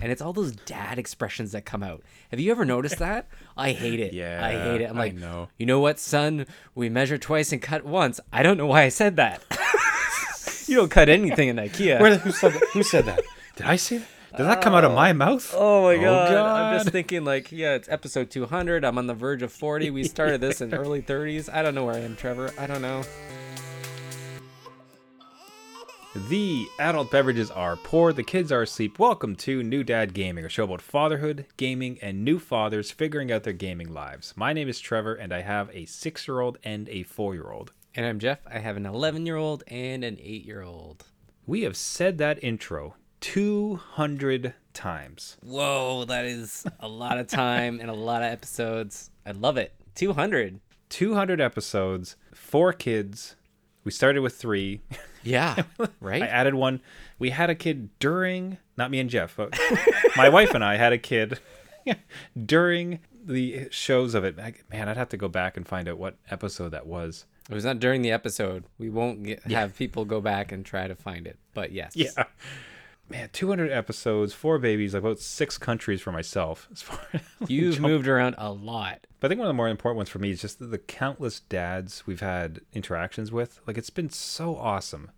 and it's all those dad expressions that come out. Have you ever noticed that? I hate it. Yeah, I hate it. I'm like, know. you know what, son? We measure twice and cut once. I don't know why I said that. you don't cut anything in IKEA. Where, who said that? Who said that? Did I say that? Did that come out of my oh. mouth? Oh my oh, god. I'm just thinking like, yeah, it's episode 200. I'm on the verge of 40. We started this in early 30s. I don't know where I am, Trevor. I don't know. The adult beverages are poured, the kids are asleep. Welcome to New Dad Gaming, a show about fatherhood, gaming, and new fathers figuring out their gaming lives. My name is Trevor, and I have a six year old and a four year old. And I'm Jeff. I have an 11 year old and an 8 year old. We have said that intro 200 times. Whoa, that is a lot of time and a lot of episodes. I love it. 200. 200 episodes, four kids. We started with three. Yeah. Right. I added one. We had a kid during, not me and Jeff, but my wife and I had a kid during the shows of it. Man, I'd have to go back and find out what episode that was. It was not during the episode. We won't get, have people go back and try to find it. But yes. Yeah. Man, 200 episodes, four babies, like about six countries for myself. As far You've moved around a lot. But I think one of the more important ones for me is just the, the countless dads we've had interactions with. Like, it's been so awesome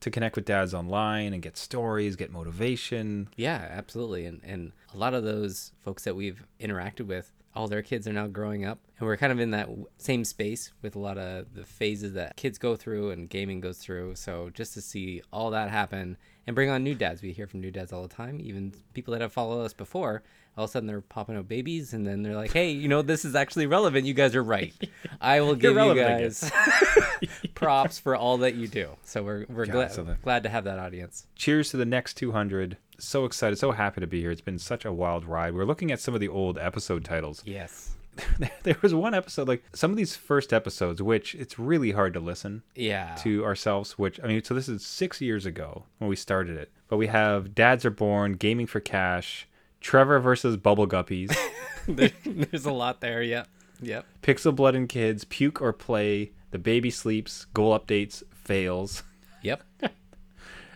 to connect with dads online and get stories, get motivation. Yeah, absolutely. And and a lot of those folks that we've interacted with, all their kids are now growing up, and we're kind of in that same space with a lot of the phases that kids go through and gaming goes through. So just to see all that happen and bring on new dads, we hear from new dads all the time. Even people that have followed us before, all of a sudden they're popping out babies, and then they're like, "Hey, you know, this is actually relevant. You guys are right. I will give you relevant again." guys props for all that you do." So we're we're God, glad so the- glad to have that audience. cheers to the next 200 so excited so happy to be here it's been such a wild ride we're looking at some of the old episode titles Yes. there was one episode like some of these first episodes which it's really hard to listen Yeah. to ourselves which i mean so this is six years ago when we started it but we have dads are born gaming for cash trevor versus bubble guppies There- there's a lot there. Yep. Yep. pixel blood and kids puke or play the baby sleeps goal updates fails Yep.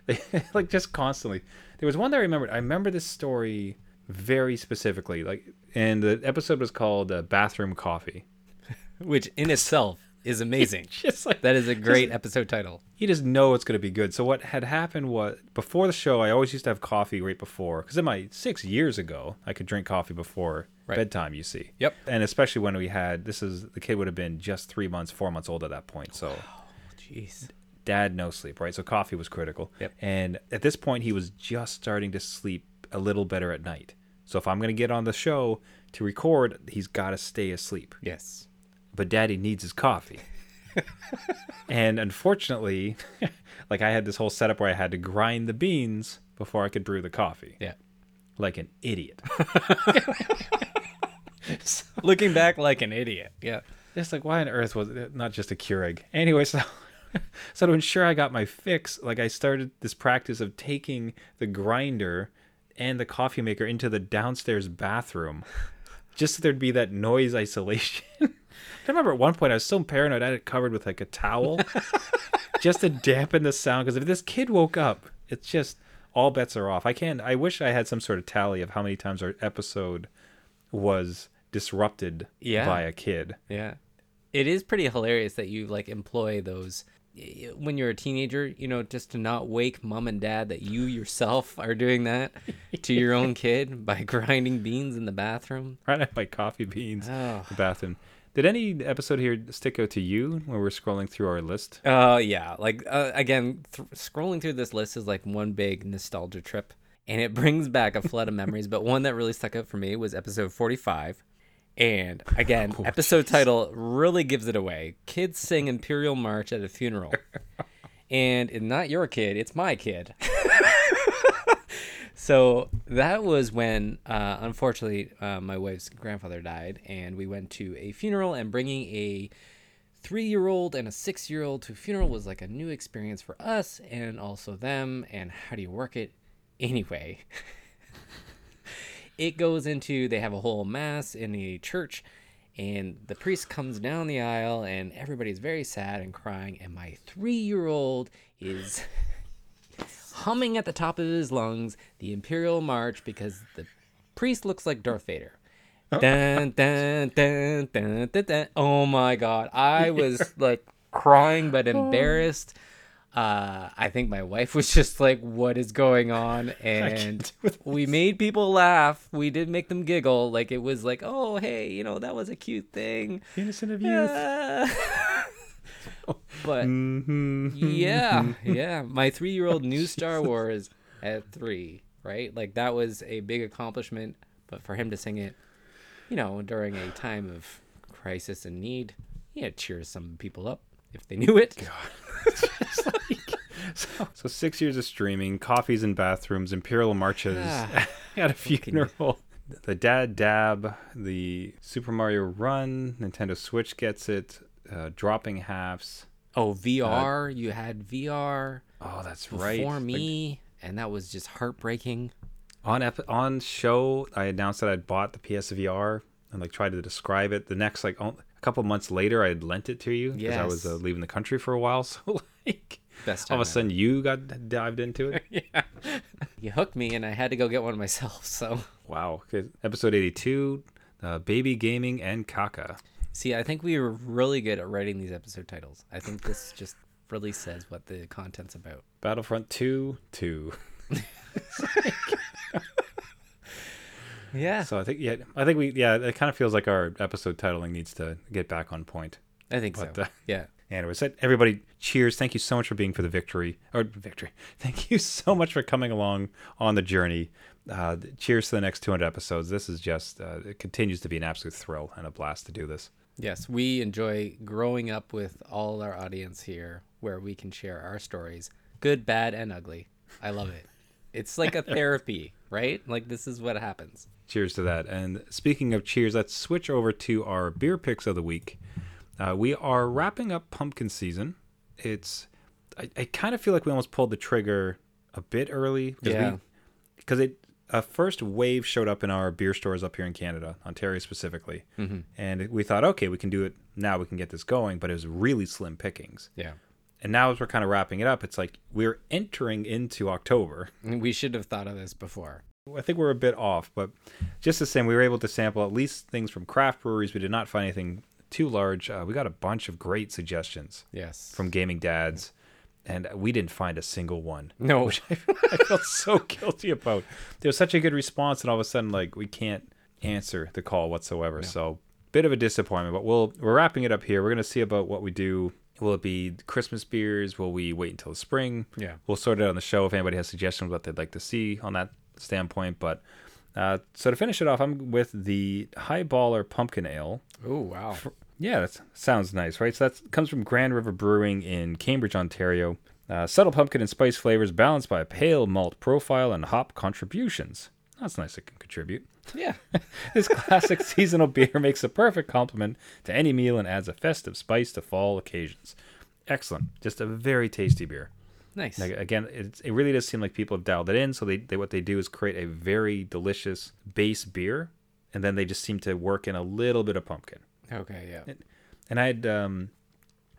like just constantly. There was one that I remembered. I remember this story very specifically. Like, and the episode was called uh, "Bathroom Coffee." Which in itself is amazing. Just like That is a great episode title. you just know it's going to be good. So what had happened was before the show, I always used to have coffee right before because in my six years ago, I could drink coffee before Right. bedtime. You see. Yep. And especially when we had this is the kid would have been just three months, four months old at that point. So. Jeez. dad no sleep right so coffee was critical Yep. and at this point he was just starting to sleep a little better at night so if i'm going to get on the show to record he's got to stay asleep Yes. but daddy needs his coffee and unfortunately like i had this whole setup where i had to grind the beans before i could brew the coffee Yeah. like an idiot Looking back like an idiot. Yeah. Just like why on earth was it not just a Keurig? Anyway, so so to ensure I got my fix, like I started this practice of taking the grinder and the coffee maker into the downstairs bathroom, just so there'd be that noise isolation. I remember at one point I was so paranoid I had it covered with like a towel, just to dampen the sound. Because if this kid woke up, it's just all bets are off. I can't. I wish I had some sort of tally of how many times our episode was disrupted Yeah. by a kid. Yeah. It is pretty hilarious that you like employ those when you're a teenager, you know, just to not wake mom and dad that you yourself are doing that to your own kid by grinding beans in the bathroom. right my coffee beans Oh. the bathroom did any episode here stick out to you when we're scrolling through our list Uh, yeah. Like uh, again, th- scrolling through this list is like one big nostalgia trip, and it brings back a flood of memories. But one that really stuck out for me was episode forty-five, and again, Oh, episode title really gives it away. Kids sing Imperial March at a funeral, and it's not your kid; it's my kid. So that was when, uh, unfortunately, uh, my wife's grandfather died, and we went to a funeral. And bringing a three-year-old and a six-year-old to a funeral was like a new experience for us and also them. And how do you work it? Anyway, it goes into they have a whole mass in a church, and the priest comes down the aisle, and everybody's very sad and crying, and my three-year-old is humming at the top of his lungs the Imperial March because the priest looks like Darth Vader. Oh. Dun, dun, dun, dun, dun, dun. Oh my god. I was like crying but oh. embarrassed. Uh, I think my wife was just like, "What is going on?" And we made people laugh. We did make them giggle. Like it was like, "Oh, hey, you know that was a cute thing." Innocent of youth. Uh, but Mm-hmm. yeah, yeah. My three-year-old knew Star Wars at three, right? Like that was a big accomplishment. But for him to sing it, you know, during a time of crisis and need, yeah, cheers some people up if they knew it. So, so six years of streaming, coffees in bathrooms, imperial marches Ah, at a funeral. The dad dab, the Super Mario Run, Nintendo Switch gets it, uh, dropping halves. Oh, VR. you had VR Oh, that's before right. For me, and that was just heartbreaking. on ep- on show, I announced that I'd bought the PSVR and like tried to describe it. The next like o- a couple months later, I had lent it to you because I was uh, leaving the country for a while. So like Best all of a sudden, you got dived into it. yeah. You hooked me, and I had to go get one myself. So, Wow. Episode 82 uh, Baby Gaming and Kaka. see, I think we were really good at writing these episode titles. I think this just really says what the content's about. Battlefront 2 2. Yeah, So I think, yeah, I think we, yeah, it kind of feels like our episode titling needs to get back on point. I think But, so. uh, yeah. Anyways, everybody, cheers. Thank you so much for being for the victory or victory. Thank you so much for coming along on the journey. Uh, cheers to the next 200 episodes. This is just, uh, it continues to be an absolute thrill and a blast to do this. Yes, we enjoy growing up with all our audience here where we can share our stories, good, bad, and ugly. I love it. It's like a therapy, right? Like this is what happens. Cheers to that. And speaking of cheers, let's switch over to our beer picks of the week. Uh, we are wrapping up pumpkin season. It's, I, I kind of feel like we almost pulled the trigger a bit early because Yeah. because it a first wave showed up in our beer stores up here in Canada, Ontario specifically, Mm-hmm. and we thought, okay, we can do it now. We can get this going, but it was really slim pickings. Yeah. And now as we're kind of wrapping it up, it's like we're entering into October. We should have thought of this before. I think we're a bit off, but just the same, we were able to sample at least things from craft breweries. We did not find anything too large. Uh, we got a bunch of great suggestions Yes. from gaming dads, and we didn't find a single one. no. Which I, I felt so guilty about. There was such a good response, and all of a sudden, like we can't answer the call whatsoever. So, bit of a disappointment. But we'll we're wrapping it up here. We're gonna see about what we do. Will it be Christmas beers? Will we wait until the spring? Yeah. We'll sort it out on the show if anybody has suggestions what they'd like to see on that standpoint. But uh, so to finish it off, I'm with the Highballer Pumpkin Ale. Oh wow. Yeah, that sounds nice, right? So that comes from Grand River Brewing in Cambridge, Ontario. Uh, subtle pumpkin and spice flavors balanced by a pale malt profile and hop contributions. That's nice it can contribute. Yeah. This classic seasonal beer makes a perfect complement to any meal and adds a festive spice to fall occasions. Excellent. Just a very tasty beer. Nice. Again, it, it really does seem like people have dialed it in. So they, they what they do is create a very delicious base beer, and then they just seem to work in a little bit of pumpkin. Okay. Yeah. And I had, um,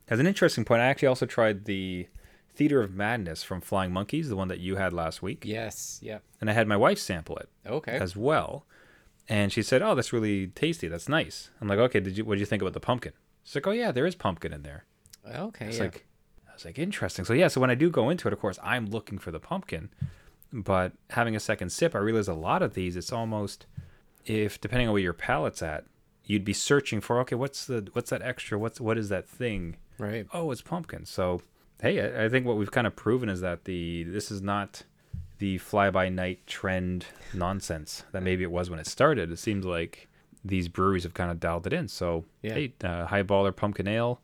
as an interesting point, I actually also tried the Theater of Madness from Flying Monkeys, the one that you had last week, Yes. Yeah. and I had my wife sample it Okay. as well, and she said, "Oh, that's really tasty. That's nice." I'm like, "Okay, did you? What did you think about the pumpkin?" She's like, "Oh yeah, there is pumpkin in there." Okay. It's yeah. like, I was like, interesting. So yeah, so when I do go into it, of course, I'm looking for the pumpkin, but having a second sip, I realize a lot of these, it's almost, if depending on where your palate's at, you'd be searching for, okay, what's the what's that extra? What's what is that thing? right. Oh, it's pumpkin. So hey, I, I think what we've kind of proven is that the this is not the fly by night trend nonsense that maybe it was when it started. It seems like these breweries have kind of dialed it in. So Yeah. hey, uh, Highballer Pumpkin Ale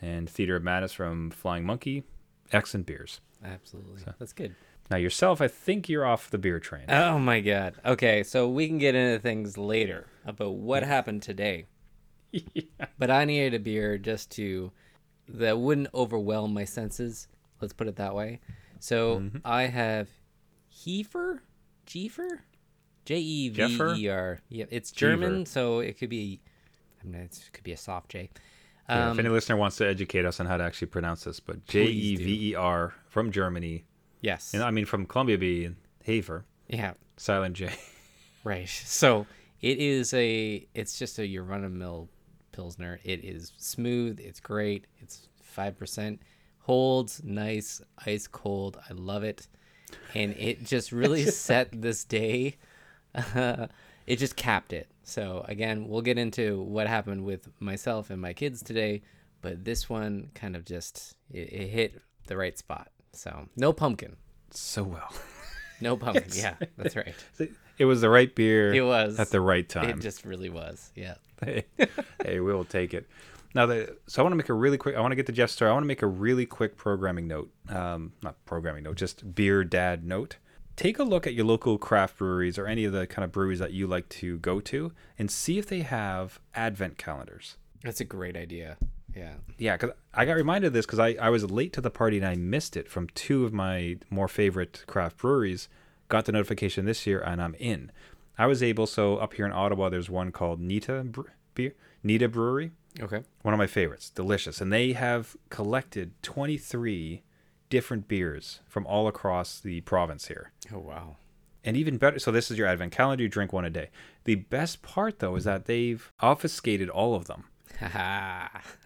and Theater of Madness from Flying Monkey, excellent beers. Absolutely. That's good. Now yourself, I think you're off the beer train. Oh my god. Okay, so we can get into things later about what happened today. yeah. But I needed a beer just to that wouldn't overwhelm my senses. Let's put it that way. So I have Heifer, Jeefer, J E V E R. Yeah, it's German, so it could be. I mean, it could be a soft J. Yeah, Um, if any listener wants to educate us on how to actually pronounce this, but J E V E R from Germany, Yes. And I mean, from Columbia B and Haver, yeah. Silent J. Right. So it is a. It's just a your run of mill pilsner. It is smooth. It's great. It's five percent. Holds nice, ice cold. I love it, and it just really set this day. Uh, it just capped it. So again, we'll get into what happened with myself and my kids today, but this one kind of just it, it hit the right spot. So no pumpkin. So well. No pumpkin. Yeah, that's right. It was the right beer. It was at the right time. It just really was. Yeah. hey, hey, we will take it. Now, the, so I want to make a really quick. I want to get to Jeff's story. I want to make a really quick programming note. Um, not programming note, just beer dad note. Take a look at your local craft breweries or any of the kind of breweries that you like to go to, and see if they have advent calendars. That's a great idea. Yeah. Yeah, because I got reminded of this because I, I was late to the party and I missed it from two of my more favorite craft breweries. Got the notification this year and I'm in. I was able, so up here in Ottawa, there's one called Nita Bre- Beer, Nita Brewery. Okay. One of my favorites, delicious. And they have collected 23 different beers from all across the province here. Oh wow. And even better, so this is your advent calendar, you drink one a day. The best part though is that they've obfuscated all of them.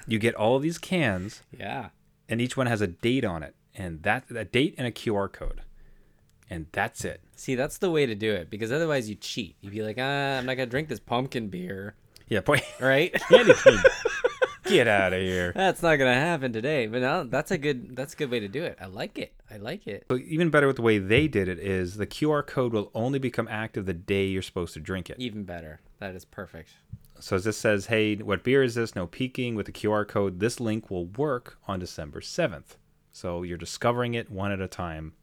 You get all of these cans yeah. and each one has a date on it and that a date and a QR code. And that's it. See, that's the way to do it because otherwise you cheat. You'd be like, ah, I'm not gonna drink this pumpkin beer, Yeah, boy, right? candy cane. Get out of here. that's not gonna happen today. But now that's a good that's a good way to do it. I like it. I like it. So even better with the way they did it is the QR code will only become active the day you're supposed to drink it. Even better. That is perfect. So as this says, hey, what beer is this? No peeking with the QR code. This link will work on December 7th. So you're discovering it one at a time.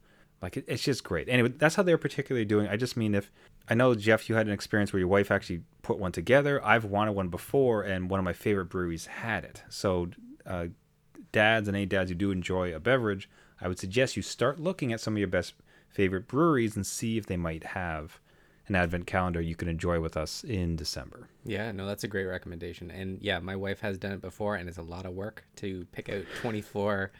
Like it, it's just great. Anyway, that's how they're particularly doing. I just mean if I know Jeff, you had an experience where your wife actually put one together. I've wanted one before, and one of my favorite breweries had it. So, uh, dads and any dads who do enjoy a beverage, I would suggest you start looking at some of your best favorite breweries and see if they might have an advent calendar you can enjoy with us in December. Yeah, no, that's a great recommendation. And yeah, my wife has done it before, and it's a lot of work to pick out 24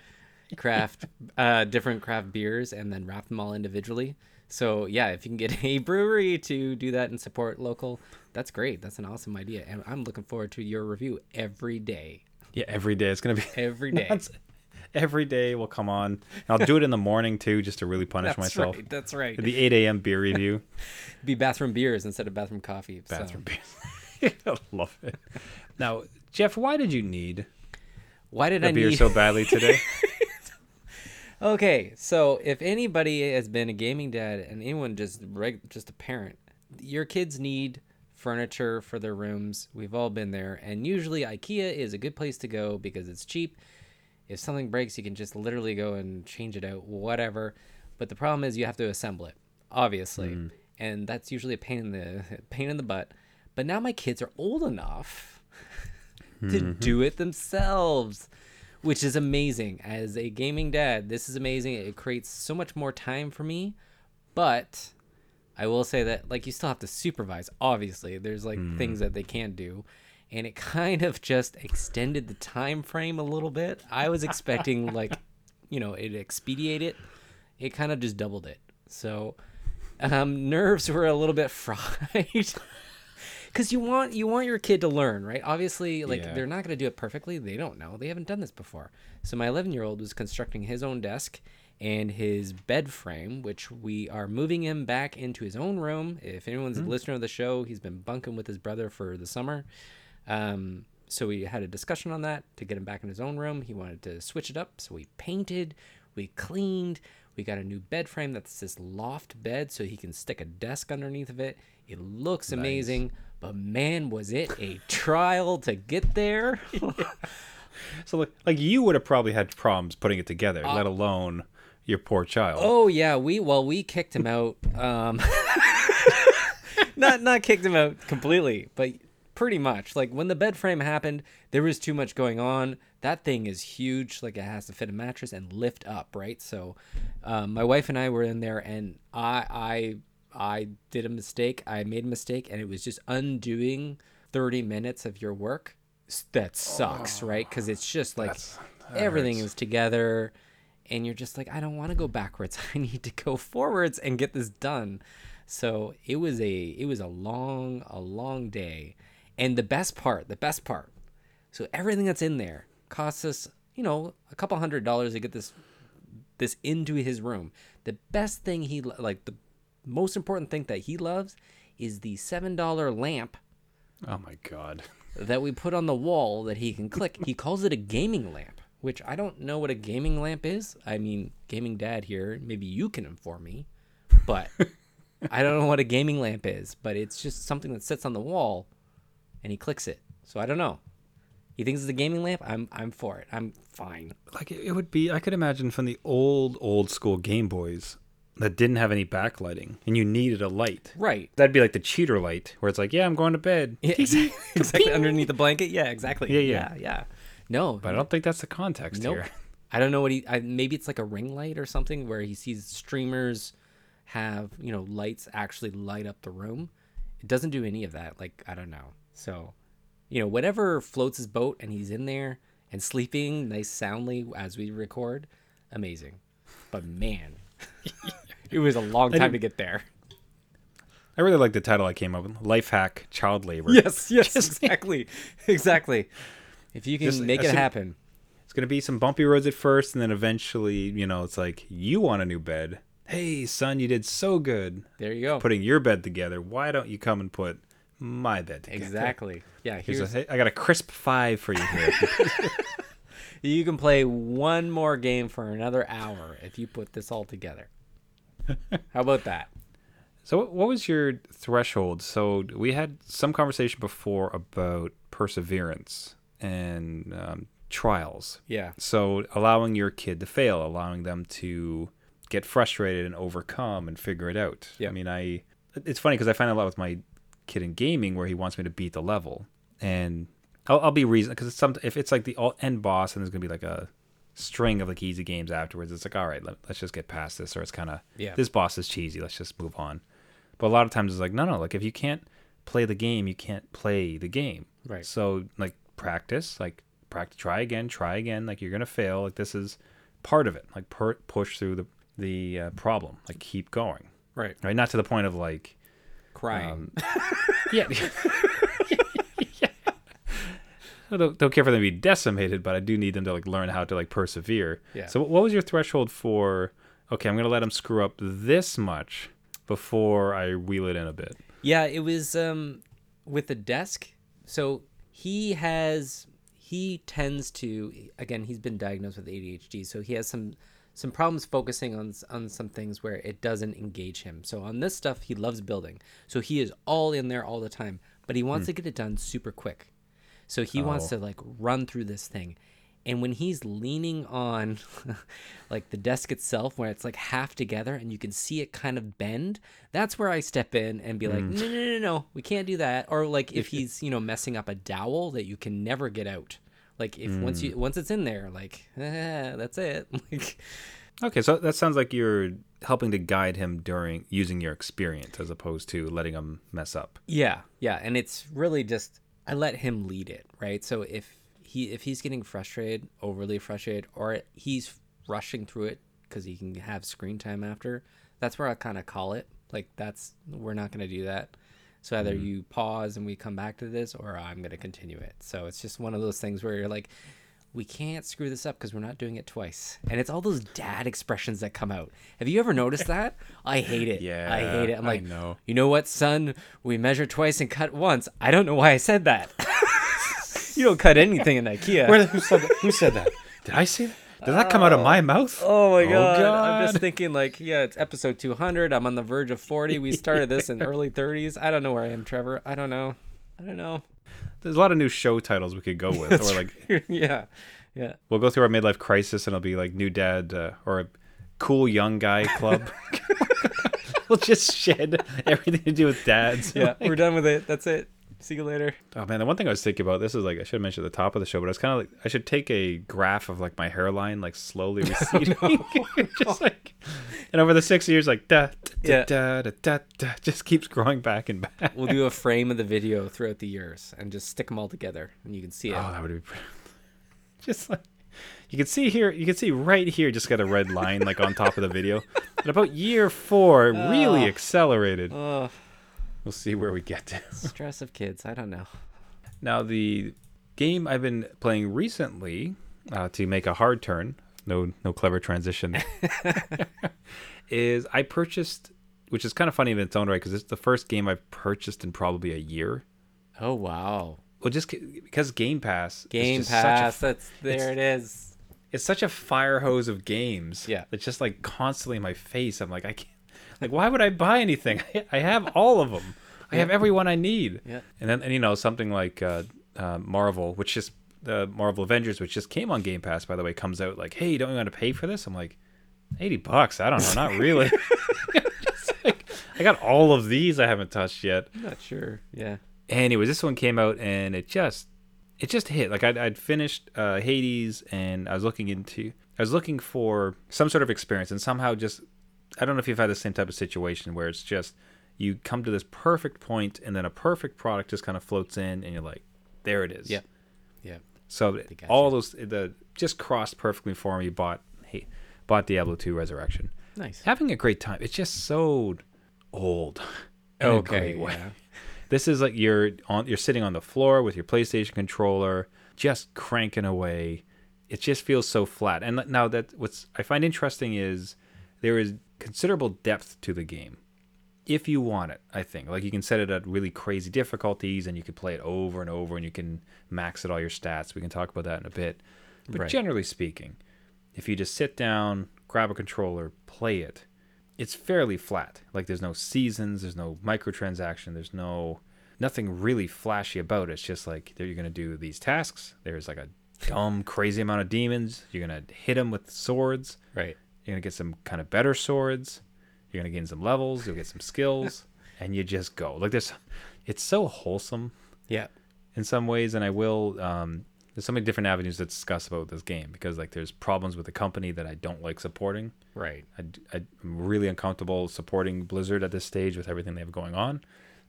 craft, uh, different craft beers and then wrap them all individually. So yeah, if you can get a brewery to do that and support local, that's great. That's an awesome idea, and I'm looking forward to your review every day. Yeah, every day it's gonna be Every day. That's- every day will come on. And I'll do it in the morning too, just to really punish That's myself. right. That's right. The 8 a.m. beer review. Be bathroom beers instead of bathroom coffee. so- Bathroom beer. I love it. Now, Jeff, why did you need Why did I beer need? so badly today? Okay, so if anybody has been a gaming dad and anyone just reg- just a parent, your kids need furniture for their rooms. We've all been there, and usually IKEA is a good place to go because it's cheap. If something breaks, you can just literally go and change it out, whatever. But the problem is you have to assemble it, obviously, mm. and that's usually a pain in the pain in the butt. But now my kids are old enough to mm-hmm. do it themselves which is amazing. As a gaming dad, this is amazing. It creates so much more time for me, but I will say that like you still have to supervise. Obviously, there's like things that they can't do, and it kind of just extended the time frame a little bit. I was expecting like, you know, it expedite it. It kind of just doubled it. So, um, nerves were a little bit fried. Because you want you want your kid to learn right? Obviously like Yeah. they're not going to do it perfectly. They don't know. They haven't done this before. So my 11 year old was constructing his own desk and his bed frame which we are moving him back into his own room. If anyone's a listener of the show he's been bunking with his brother for the summer. Um, so we had a discussion on that to get him back in his own room. He wanted to switch it up so we painted we cleaned we got a new bed frame that's this loft bed so he can stick a desk underneath of it. It looks amazing but man was it a trial to get there. So, like, like you would have probably had problems putting it together, let alone your poor child. oh yeah we well we kicked him out um not not kicked him out completely but pretty much. Like when the bed frame happened there was too much going on. That thing is huge like it has to fit a mattress and lift up right? So um, my wife and i were in there and i i i did a mistake i made a mistake and it was just undoing 30 minutes of your work that sucks right because it's just like that everything hurts. is together and you're just like, I don't want to go backwards. I need to go forwards and get this done. So it was a it was a long a long day, and the best part, the best part. So everything that's in there costs us, you know, a couple hundred dollars to get this this into his room. The best thing he like the most important thing that he loves is the seven dollar lamp Oh my god. that we put on the wall that he can click. he calls it a gaming lamp, which I don't know what a gaming lamp is. I mean, gaming dad here, maybe you can inform me, but I don't know what a gaming lamp is, but it's just something that sits on the wall and he clicks it. So I don't know. He thinks it's a gaming lamp. I'm I'm for it. I'm fine. Like it it would be I could imagine from the old old school Game Boys that didn't have any backlighting and you needed a light. Right. That'd be like the cheater light where it's like, yeah, I'm going to bed. Yeah, exactly, exactly underneath the blanket. Yeah, exactly. Yeah, yeah. yeah, yeah. No, But I don't think that's the context Nope. here. I don't know what he. I, maybe it's like a ring light or something where he sees streamers have you know lights actually light up the room. It doesn't do any of that. Like I don't know. So, you know, whatever floats his boat and he's in there and sleeping nice soundly as we record, amazing. But man, it was a long time to get there. I really like the title I came up with. Life hack child labor. Yes, yes, exactly, exactly. If you can Just- make it happen, It's gonna be some bumpy roads at first, and then eventually, you know, it's like you want a new bed. Hey, son, you did so good there you go. putting your bed together. Why don't you come and put my bed together? Exactly. Yeah. Here's Here's a, hey, I got a crisp five for you here. You can play one more game for another hour if you put this all together. How about that? so, what- what was your threshold? So, we had some conversation before about perseverance and um, trials. Yeah. So, allowing your kid to fail, allowing them to get frustrated and overcome and figure it out. Yeah. I mean, I it's funny because I find a lot with my kid in gaming where he wants me to beat the level, and I'll, I'll be reason because it's some if it's like the end boss and there's gonna be like a string of like easy games afterwards. It's like all right, let, let's just get past this, or it's kind of Yeah. this boss is cheesy. Let's just move on. But a lot of times it's like no, no. Like if you can't play the game, you can't play the game. Right. So like practice, like practice, try again, try again. Like you're gonna fail. Like this is part of it. Like per- push through the the uh, problem. Like keep going. Right. Right. Not to the point of like Crying. um, yeah. I don't, don't care for them to be decimated, but I do need them to like learn how to like persevere. Yeah. So what was your threshold for? Okay, I'm gonna let them screw up this much before I wheel it in a bit. yeah, it was um with the desk. So he has he tends to again, he's been diagnosed with ADHD, so he has some some problems focusing on on some things where it doesn't engage him. So on this stuff, he loves building. So he is all in there all the time, but he wants to get it done super quick. So he wants Oh. to like run through this thing. And when he's leaning on like the desk itself where it's like half together and you can see it kind of bend, that's where I step in and be like, mm. "No, no, no, no, we can't do that." Or like if he's, you know, messing up a dowel that you can never get out. Like if once you mm. once it's in there, like, that's it. Like Okay, so that sounds like you're helping to guide him during using your experience as opposed to letting him mess up. Yeah, yeah, and it's really just I let him lead it, right? So if he if he's getting frustrated, overly frustrated, or he's rushing through it because he can have screen time after, that's where I kind of call it. Like that's we're not going to do that. So either mm-hmm. you pause and we come back to this, or I'm going to continue it. So it's just one of those things where you're like, we can't screw this up because we're not doing it twice. And it's all those dad expressions that come out. Have you ever noticed that? I hate it. Yeah. I hate it. I'm like, know. you know what, son? We measure twice and cut once. I don't know why I said that. you don't cut anything in IKEA. Where, who said that? Who said that? Did I say that? Did that come out of my oh. mouth? Oh my god. Oh, god. I'm just thinking like, yeah, it's episode 200. I'm on the verge of 40. We started this in early 30s. I don't know where I am, Trevor. I don't know. I don't know. There's a lot of new show titles we could go with, or like yeah. Yeah. we'll go through our midlife crisis, and it'll be like new dad uh, or a cool young guy club. we'll just shed everything to do with dads. Yeah. We're done with it. That's it. See you later. Oh man, the one thing I was thinking about this is like I should have mentioned at the top of the show, but I was kind of like I should take a graph of like my hairline like slowly receding, oh just like, and over the six years like da da da da da, da just keeps growing back and back. We'll do a frame of the video throughout the years and just stick them all together and you can see it. Oh, that would be pretty- just like you can see here, you can see right here, just got a red line like on top of the video. And about year four, it really Oh. accelerated. Oh, We'll see where we get to. stress of kids. I don't know. Now, the game I've been playing recently uh, to make a hard turn, no, no clever transition, is I purchased, which is kind of funny in its own right because it's the first game I've purchased in probably a year. Oh wow. Well, just because Game Pass, is Game such a Pass. That's there. It is. it's such a fire hose of games. Yeah. It's just like constantly in my face. I'm like, I can't, like, why would I buy anything? I have all of them. I have everyone I need. Yeah. And then, and you know, something like uh, uh, Marvel, which just, the Marvel Avengers, which just came on Game Pass, by the way, comes out like, hey, don't you want to pay for this? I'm like, 80 bucks? I don't know. Not really. Like, I got all of these I haven't touched yet. I'm not sure. Yeah. Anyways, this one came out and it just it just hit. Like I'd, I'd finished uh, Hades and I was looking into I was looking for some sort of experience and somehow just I don't know if you've had the same type of situation where it's just you come to this perfect point and then a perfect product just kind of floats in and you're like, there it is. Yeah. Yeah. So all those the just crossed perfectly for me. Bought hey, bought Diablo 2 Resurrection. Nice. Having a great time. It's just so old. Okay. Yeah. This is like you're on you're sitting on the floor with your PlayStation controller, just cranking away. It just feels so flat. And now that what's I find interesting is there is considerable depth to the game. If you want it, I think. Like you can set it at really crazy difficulties and you can play it over and over and you can max it all your stats. We can talk about that in a bit. But Right. generally speaking, if you just sit down, grab a controller, play it, it's fairly flat. Like there's no seasons, there's no microtransaction, there's no nothing really flashy about it. It's just like you're gonna do these tasks. There's like a dumb, crazy amount of demons. You're gonna hit them with swords. Right. You're gonna get some kind of better swords. You're gonna gain some levels. You'll get some skills, and you just go. Like this, it's so wholesome Yeah. in some ways, and I will. Um, there's so many different avenues to discuss about this game because like there's problems with the company that I don't like supporting. Right. I, I, am really uncomfortable supporting Blizzard at this stage with everything they have going on.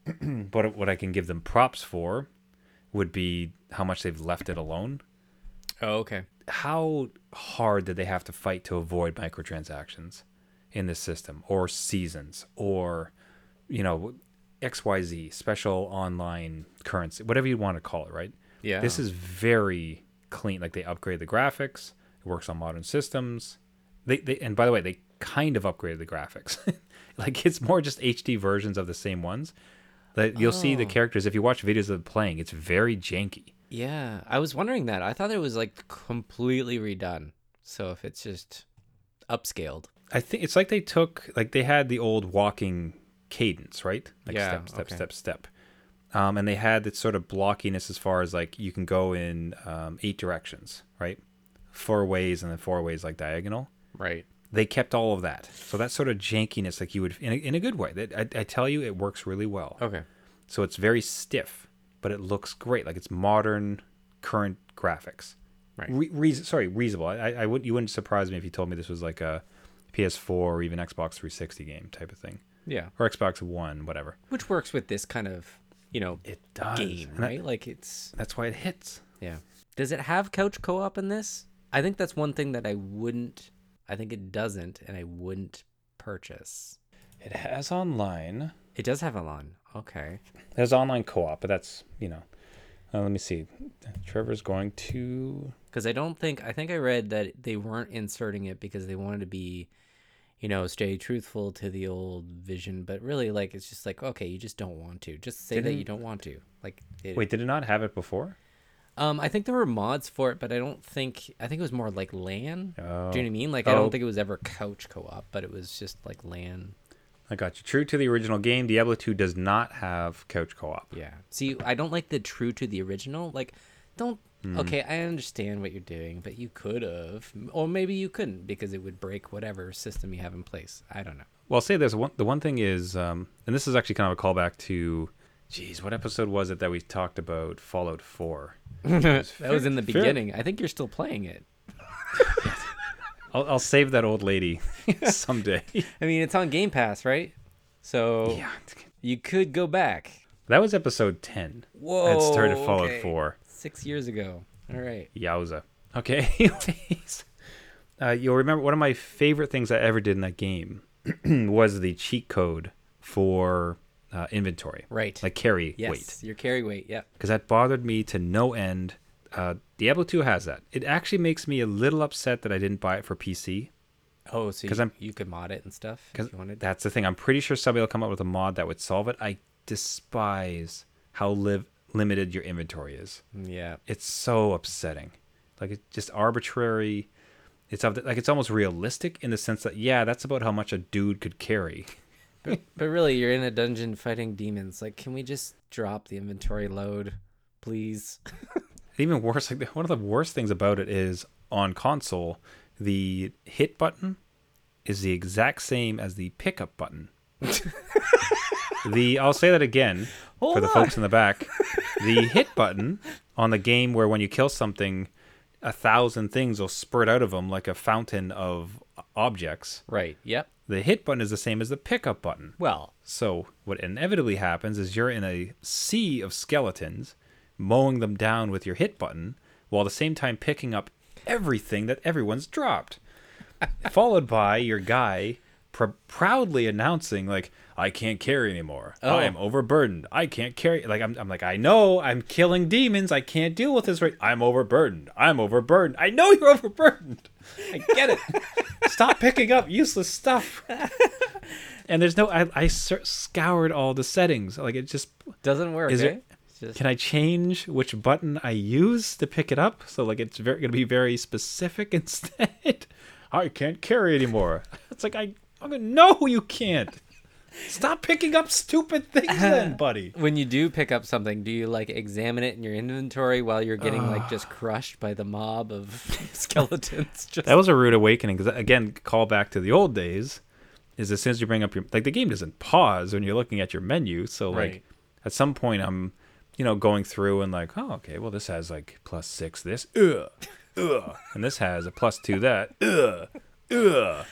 but what I can give them props for would be how much they've left it alone. Oh, okay. How hard did they have to fight to avoid microtransactions in this system or seasons or, you know, XYZ, special online currency, whatever you want to call it, right? Yeah. This is very clean. Like they upgrade the graphics. It works on modern systems. They, they and by the way, they kind of upgraded the graphics. like it's more just HD versions of the same ones. That you'll see the Oh. characters if you watch videos of them playing. It's very janky. Yeah, I was wondering that. I thought it was like completely redone. So if it's just upscaled. I think it's like they took like they had the old walking cadence, right? Like Yeah, step, step, okay. step, step. Um, and they had this sort of blockiness as far as like you can go in um, eight directions, right? Four ways and then four ways like diagonal. Right. they kept all of that. So that sort of jankiness, like you would in a, in a good way. That I, I tell you, it works really well. Okay. So it's very stiff, but it looks great. Like it's modern, current graphics. Right. Re- reas- sorry, reasonable. I, I would you wouldn't surprise me if you told me this was like a PS4 or even Xbox 360 game type of thing, Yeah. or Xbox One, whatever. Which works with this kind of, you know, It does. game, And that- right? Like it's that's why it hits. yeah. Does it have couch co-op in this? I think that's one thing that I wouldn't I think it doesn't and I wouldn't purchase. It has online. It does have a lawn. Okay. Has online co-op, but that's you know. Uh, let me see. Trevor's going to Because I don't think I think I read that they weren't inserting it because they wanted to be, you know, stay truthful to the old vision. But really, like it's just like okay, you just don't want to. Just say that you don't want to. Like it, wait. Did it not have it before? Um, I think there were mods for it, but I don't think I think it was more like LAN. Oh. Do you know what I mean? Like I Oh. don't think it was ever couch co-op, but it was just like LAN. I got you. True to the original game, Diablo 2 does not have couch co-op. Yeah. See, I don't like the true to the original. Like, don't. Hmm. Okay, I understand what you're doing, but you could have, or maybe you couldn't because it would break whatever system you have in place. I don't know. Well, I'll say this. One, the one thing is, um, and this is actually kind of a callback to, geez, what episode was it that we talked about Fallout 4? that was in the fair- beginning. I think you're still playing it. I'll, I'll save that old lady someday. I mean, it's on Game Pass, right? So yeah. you could go back. That was episode 10. Whoa. I had started Fallout okay. 4. Six years ago. All right. Yowza. Okay. Uh, you'll remember one of my favorite things I ever did in that game was the cheat code for uh, inventory, Right. like carry yes, weight, your carry weight. Yeah. because that bothered me to no end. Uh, Diablo 2 has that. It actually makes me a little upset that I didn't buy it for PC. Oh, so you, I'm- you could mod it and stuff if you wanted. that's the thing. I'm pretty sure somebody will come up with a mod that would solve it. I despise how live limited your inventory is. yeah. It's so upsetting. Like it's just arbitrary. It's of the- like it's almost realistic in the sense that yeah, that's about how much a dude could carry. But, but really, you're in a dungeon fighting demons. Like, can we just drop the inventory load, please? Even worse, like one of the worst things about it is on console, the hit button is the exact same as the pickup button. the I'll say that again for Hold the on. folks in the back. The hit button on the game where when you kill something, a thousand things will spurt out of them like a fountain of objects. Right. Yep. The hit button is the same as the pickup button. Well, So what inevitably happens is you're in a sea of skeletons, mowing them down with your hit button, while at the same time picking up everything that everyone's dropped. Followed by your guy pr- proudly announcing like, "I can't carry anymore. Oh. I am overburdened. I can't carry." Like I'm, I'm like, I know I'm killing demons. I can't deal with this right. I'm overburdened. I'm overburdened. I know you're overburdened. I get it. Stop picking up useless stuff. and there's no. I, I scoured all the settings. Like it just. doesn't work. Is eh? it- just- Can I change which button I use to pick it up? So like it's very going to be very specific instead. I can't carry anymore. It's like I. I mean, no, you can't. Stop picking up stupid things, then, buddy. when you do pick up something, do you like examine it in your inventory while you're getting like just crushed by the mob of skeletons? Just That was a rude awakening because again, call back to the old days. Is as soon as you bring up your like the game doesn't pause when you're looking at your menu. So like Right. at some point I'm, you know, going through and like, oh okay, well this has like plus six this, ugh, ugh, and this has a plus two that, ugh, ugh.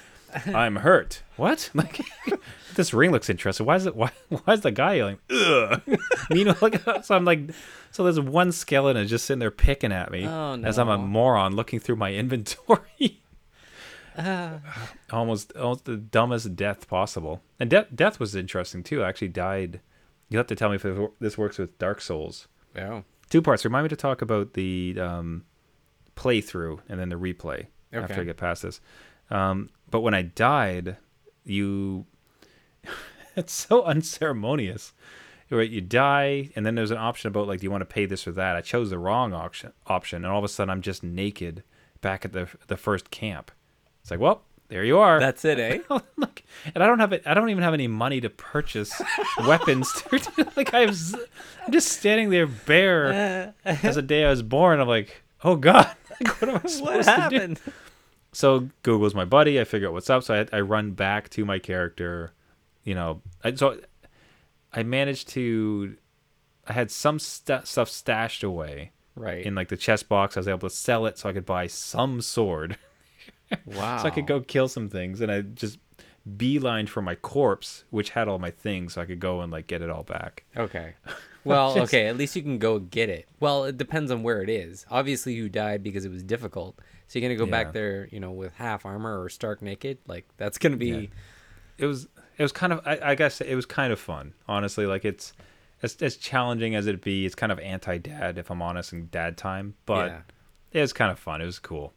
I'm hurt. What? Like this ring looks interesting. Why is it? Why? Why is the guy yelling? Ugh. you know, like so I'm like, so there's one skeleton just sitting there picking at me Oh, as I'm a moron looking through my inventory. Ah. almost, almost the dumbest death possible. And death, death was interesting too. I actually died. You have to tell me if this works with Dark Souls. two parts. Remind me to talk about the um, playthrough and then the replay after I get past this. Um, but when I died, you. it's so unceremonious. Right, you die, and then there's an option about like, do you want to pay this or that? I chose the wrong option, option, and all of a sudden I'm just naked back at the the first camp. It's like, well, there you are. that's it, eh? like, and I don't have it. I don't even have any money to purchase weapons. like I was, I'm just standing there bare as the day I was born. I'm like, oh god, like, what am I supposed what to do? So Google's my buddy. I figure out what's up. So I, I run back to my character. You know, I, so I managed to. I had some st- stuff stashed away Right. in like the chest box. I was able to sell it so I could buy some sword. Wow. so I could go kill some things, and I just beelined for my corpse, which had all my things, so I could go and like get it all back. Okay. Well, Just- okay. At least you can go get it. Well, it depends on where it is. Obviously, you died because it was difficult. So you're gonna go Yeah. back there, you know, with half armor or stark naked. Like that's gonna be. Yeah. It was it was kind of I, I guess it was kind of fun, honestly. Like it's as as challenging as it be. It's kind of anti dad, if I'm honest, and dad time, but yeah. it was kind of fun. It was cool.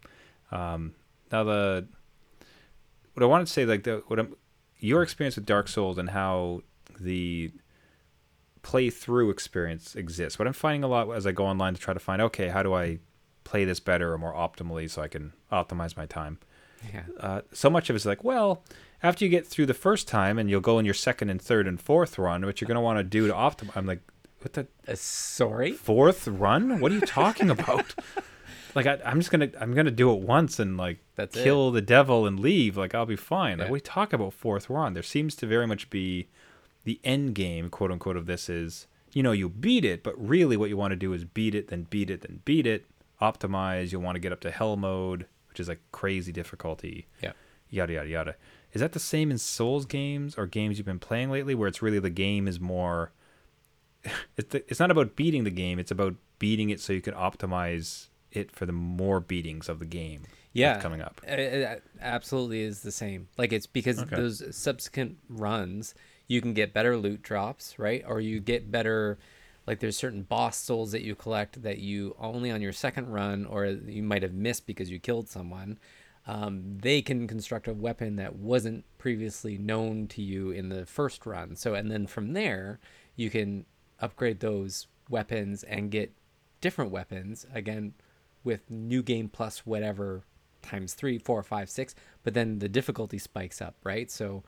Um, now the what I wanted to say, like the what I'm, your experience with Dark Souls and how the playthrough experience exists. What I'm finding a lot as I go online to try to find, okay, how do I play this better or more optimally so I can optimize my time. Yeah. Uh, so much of it's like, well, after you get through the first time and you'll go in your second and third and fourth run, what you're going to want to do to optimize. I'm like, what the Uh, sorry. fourth run? What are you talking about? like I, I'm just gonna I'm gonna do it once and like That's kill the devil and leave. Like I'll be fine. Like we talk about fourth run. There seems to very much be the end game, quote unquote, of this is you know you beat it, but really what you want to do is beat it, then beat it, then beat it. Optimize. You'll want to get up to hell mode, which is like crazy difficulty. Yeah. Yada yada yada. Is that the same in Souls games or games you've been playing lately, where it's really the game is more it's, the, it's not about beating the game it's about beating it so you can optimize it for the more beatings of the game. yeah coming up. it- it absolutely is the same like it's because Okay. those subsequent runs you can get better loot drops right or you get better like there's certain boss souls that you collect that you only on your second run or you might have missed because you killed someone um, they can construct a weapon that wasn't previously known to you in the first run so and then from there you can upgrade those weapons and get different weapons again with new game plus whatever times three, four, five, six, but then the difficulty spikes up, right? So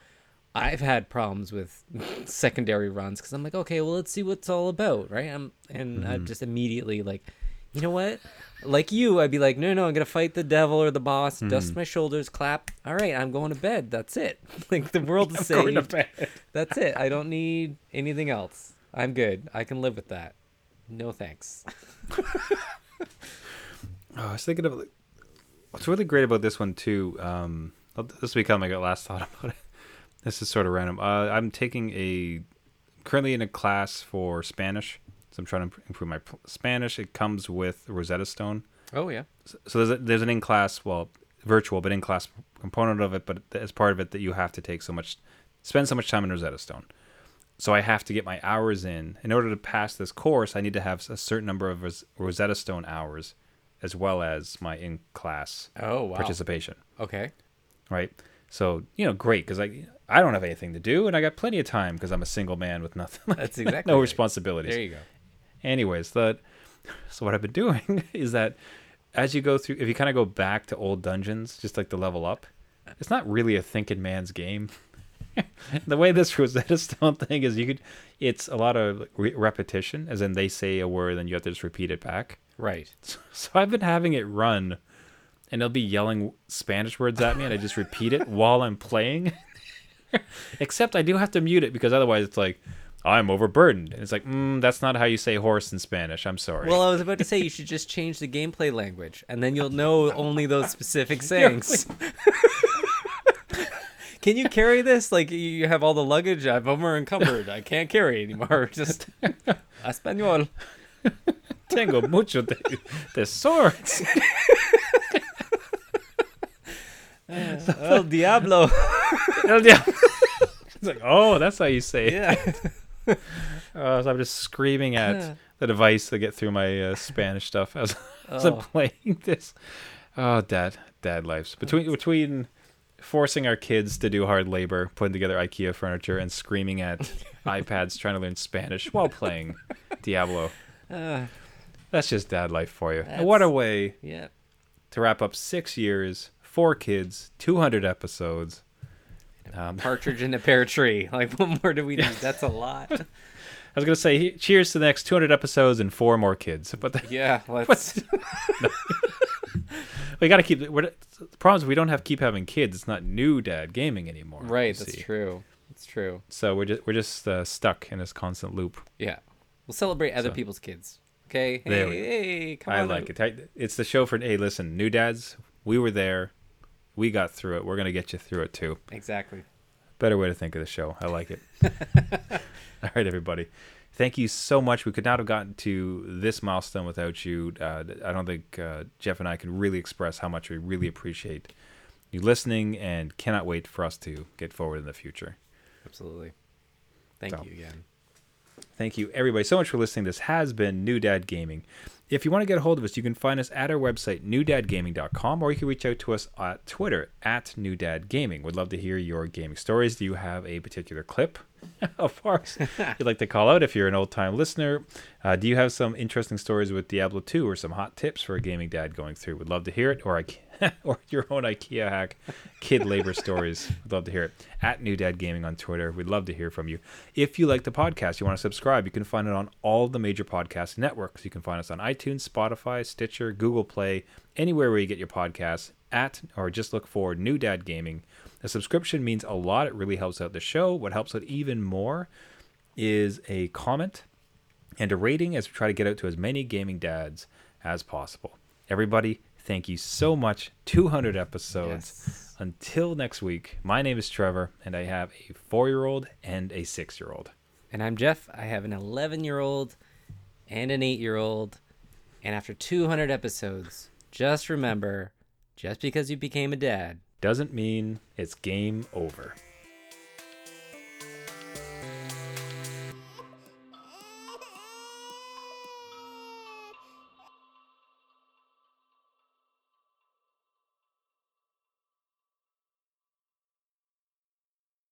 I've had problems with secondary runs because I'm like, okay, well, let's see what's all about, right? I'm and I'm mm-hmm. just immediately like, you know what? Like you, I'd be like, no, no, I'm gonna fight the devil or the boss, dust mm-hmm. my shoulders, clap. All right, I'm going to bed. That's it. like the world is Going to saved. bed. That's it. I don't need anything else. I'm good. I can live with that. No thanks. Oh, I was thinking of what's really great about this one too. Um, this will become like a last thought about it. This is sort of random. Uh, I'm taking a currently in a class for Spanish, so I'm trying to improve my Spanish. It comes with Rosetta Stone. Oh yeah. So there's a, there's an in class, well, virtual, but in class component of it. But as part of it, that you have to take so much, spend so much time in Rosetta Stone. So I have to get my hours in. In order to pass this course, I need to have a certain number of Rosetta Stone hours, as well as my in class Oh wow. participation. Okay. Right. So you know, great because I I don't have anything to do, and I got plenty of time because I'm a single man with nothing, That's exactly no right. responsibilities There you go. anyways that so what i've been doing is that as you go through if you kind of go back to old dungeons just like the level up it's not really a thinking man's game the way this rosetta stone thing is you could it's a lot of re- repetition as in they say a word and you have to just repeat it back Right. so i've been having it run and it'll be yelling spanish words at me and i just repeat it while i'm playing except i do have to mute it because otherwise it's like i'm overburdened and it's like mm, that's not how you say horse in spanish i'm sorry Well, I was about to say you should just change the gameplay language, and then you'll know only those specific sayings. Can you carry this? Like you have all the luggage. I'm over encumbered. I can't carry anymore. Just español. Tengo mucho de, de swords El diablo. it's like oh that's how you say it Yeah. uh, so i'm just screaming at the device to get through my uh, spanish stuff as, as i'm Oh. playing this oh dad dad lives between between forcing our kids to do hard labor putting together ikea furniture and screaming at ipads trying to learn spanish while playing diablo Uh, that's just dad life for you And what a way yeah. to wrap up six years four kids 200 episodes um, Partridge in a pear tree. Like what more do we need? That's a lot. I was gonna say cheers to the next 200 episodes and four more kids, but the, Yeah. Let's. we gotta keep. We're, the problem is we don't have keep having kids. It's not new dad gaming anymore. Right. That's see. true. That's true. So we're just we're just uh, stuck in this constant loop. Yeah. We'll celebrate other So- people's kids. Okay. Hey, There we hey, come I on. I like out. it. It's the show for hey, listen, new dads. We were there. We got through it. We're gonna get you through it too. Exactly. Better way to think of the show. I like it. All right, everybody. Thank you so much. We could not have gotten to this milestone without you. Uh, I don't think uh, Jeff and I can really express how much we really appreciate you listening and cannot wait for us to get forward in the future. Absolutely. Thank So. you again. Thank you, everybody, so much for listening. This has been New Dad Gaming. If you want to get a hold of us, you can find us at our website, newdadgaming.com, or you can reach out to us at Twitter, at newdadgaming. We'd love to hear your gaming stories. Do you have a particular clip of ours you'd like to call out if you're an old time listener? Uh, do you have some interesting stories with Diablo 2 or some hot tips for a gaming dad going through? We'd love to hear it. Or, I, or your own IKEA hack, kid labor stories. We'd love to hear it. At New Dad Gaming on Twitter. We'd love to hear from you. If you like the podcast, you want to subscribe, you can find it on all the major podcast networks. You can find us on iTunes, Spotify, Stitcher, Google Play, anywhere where you get your podcasts. At or just look for New Dad Gaming. A subscription means a lot. It really helps out the show. What helps out even more is a comment and a rating as we try to get out to as many gaming dads as possible. Everybody, thank you so much. 200 episodes. Yes. Until next week, my name is Trevor, and I have a four year old and a six year old. And I'm Jeff. I have an 11 year old and an 8 year old And after 200 episodes, just remember just because you became a dad Doesn't mean it's game over.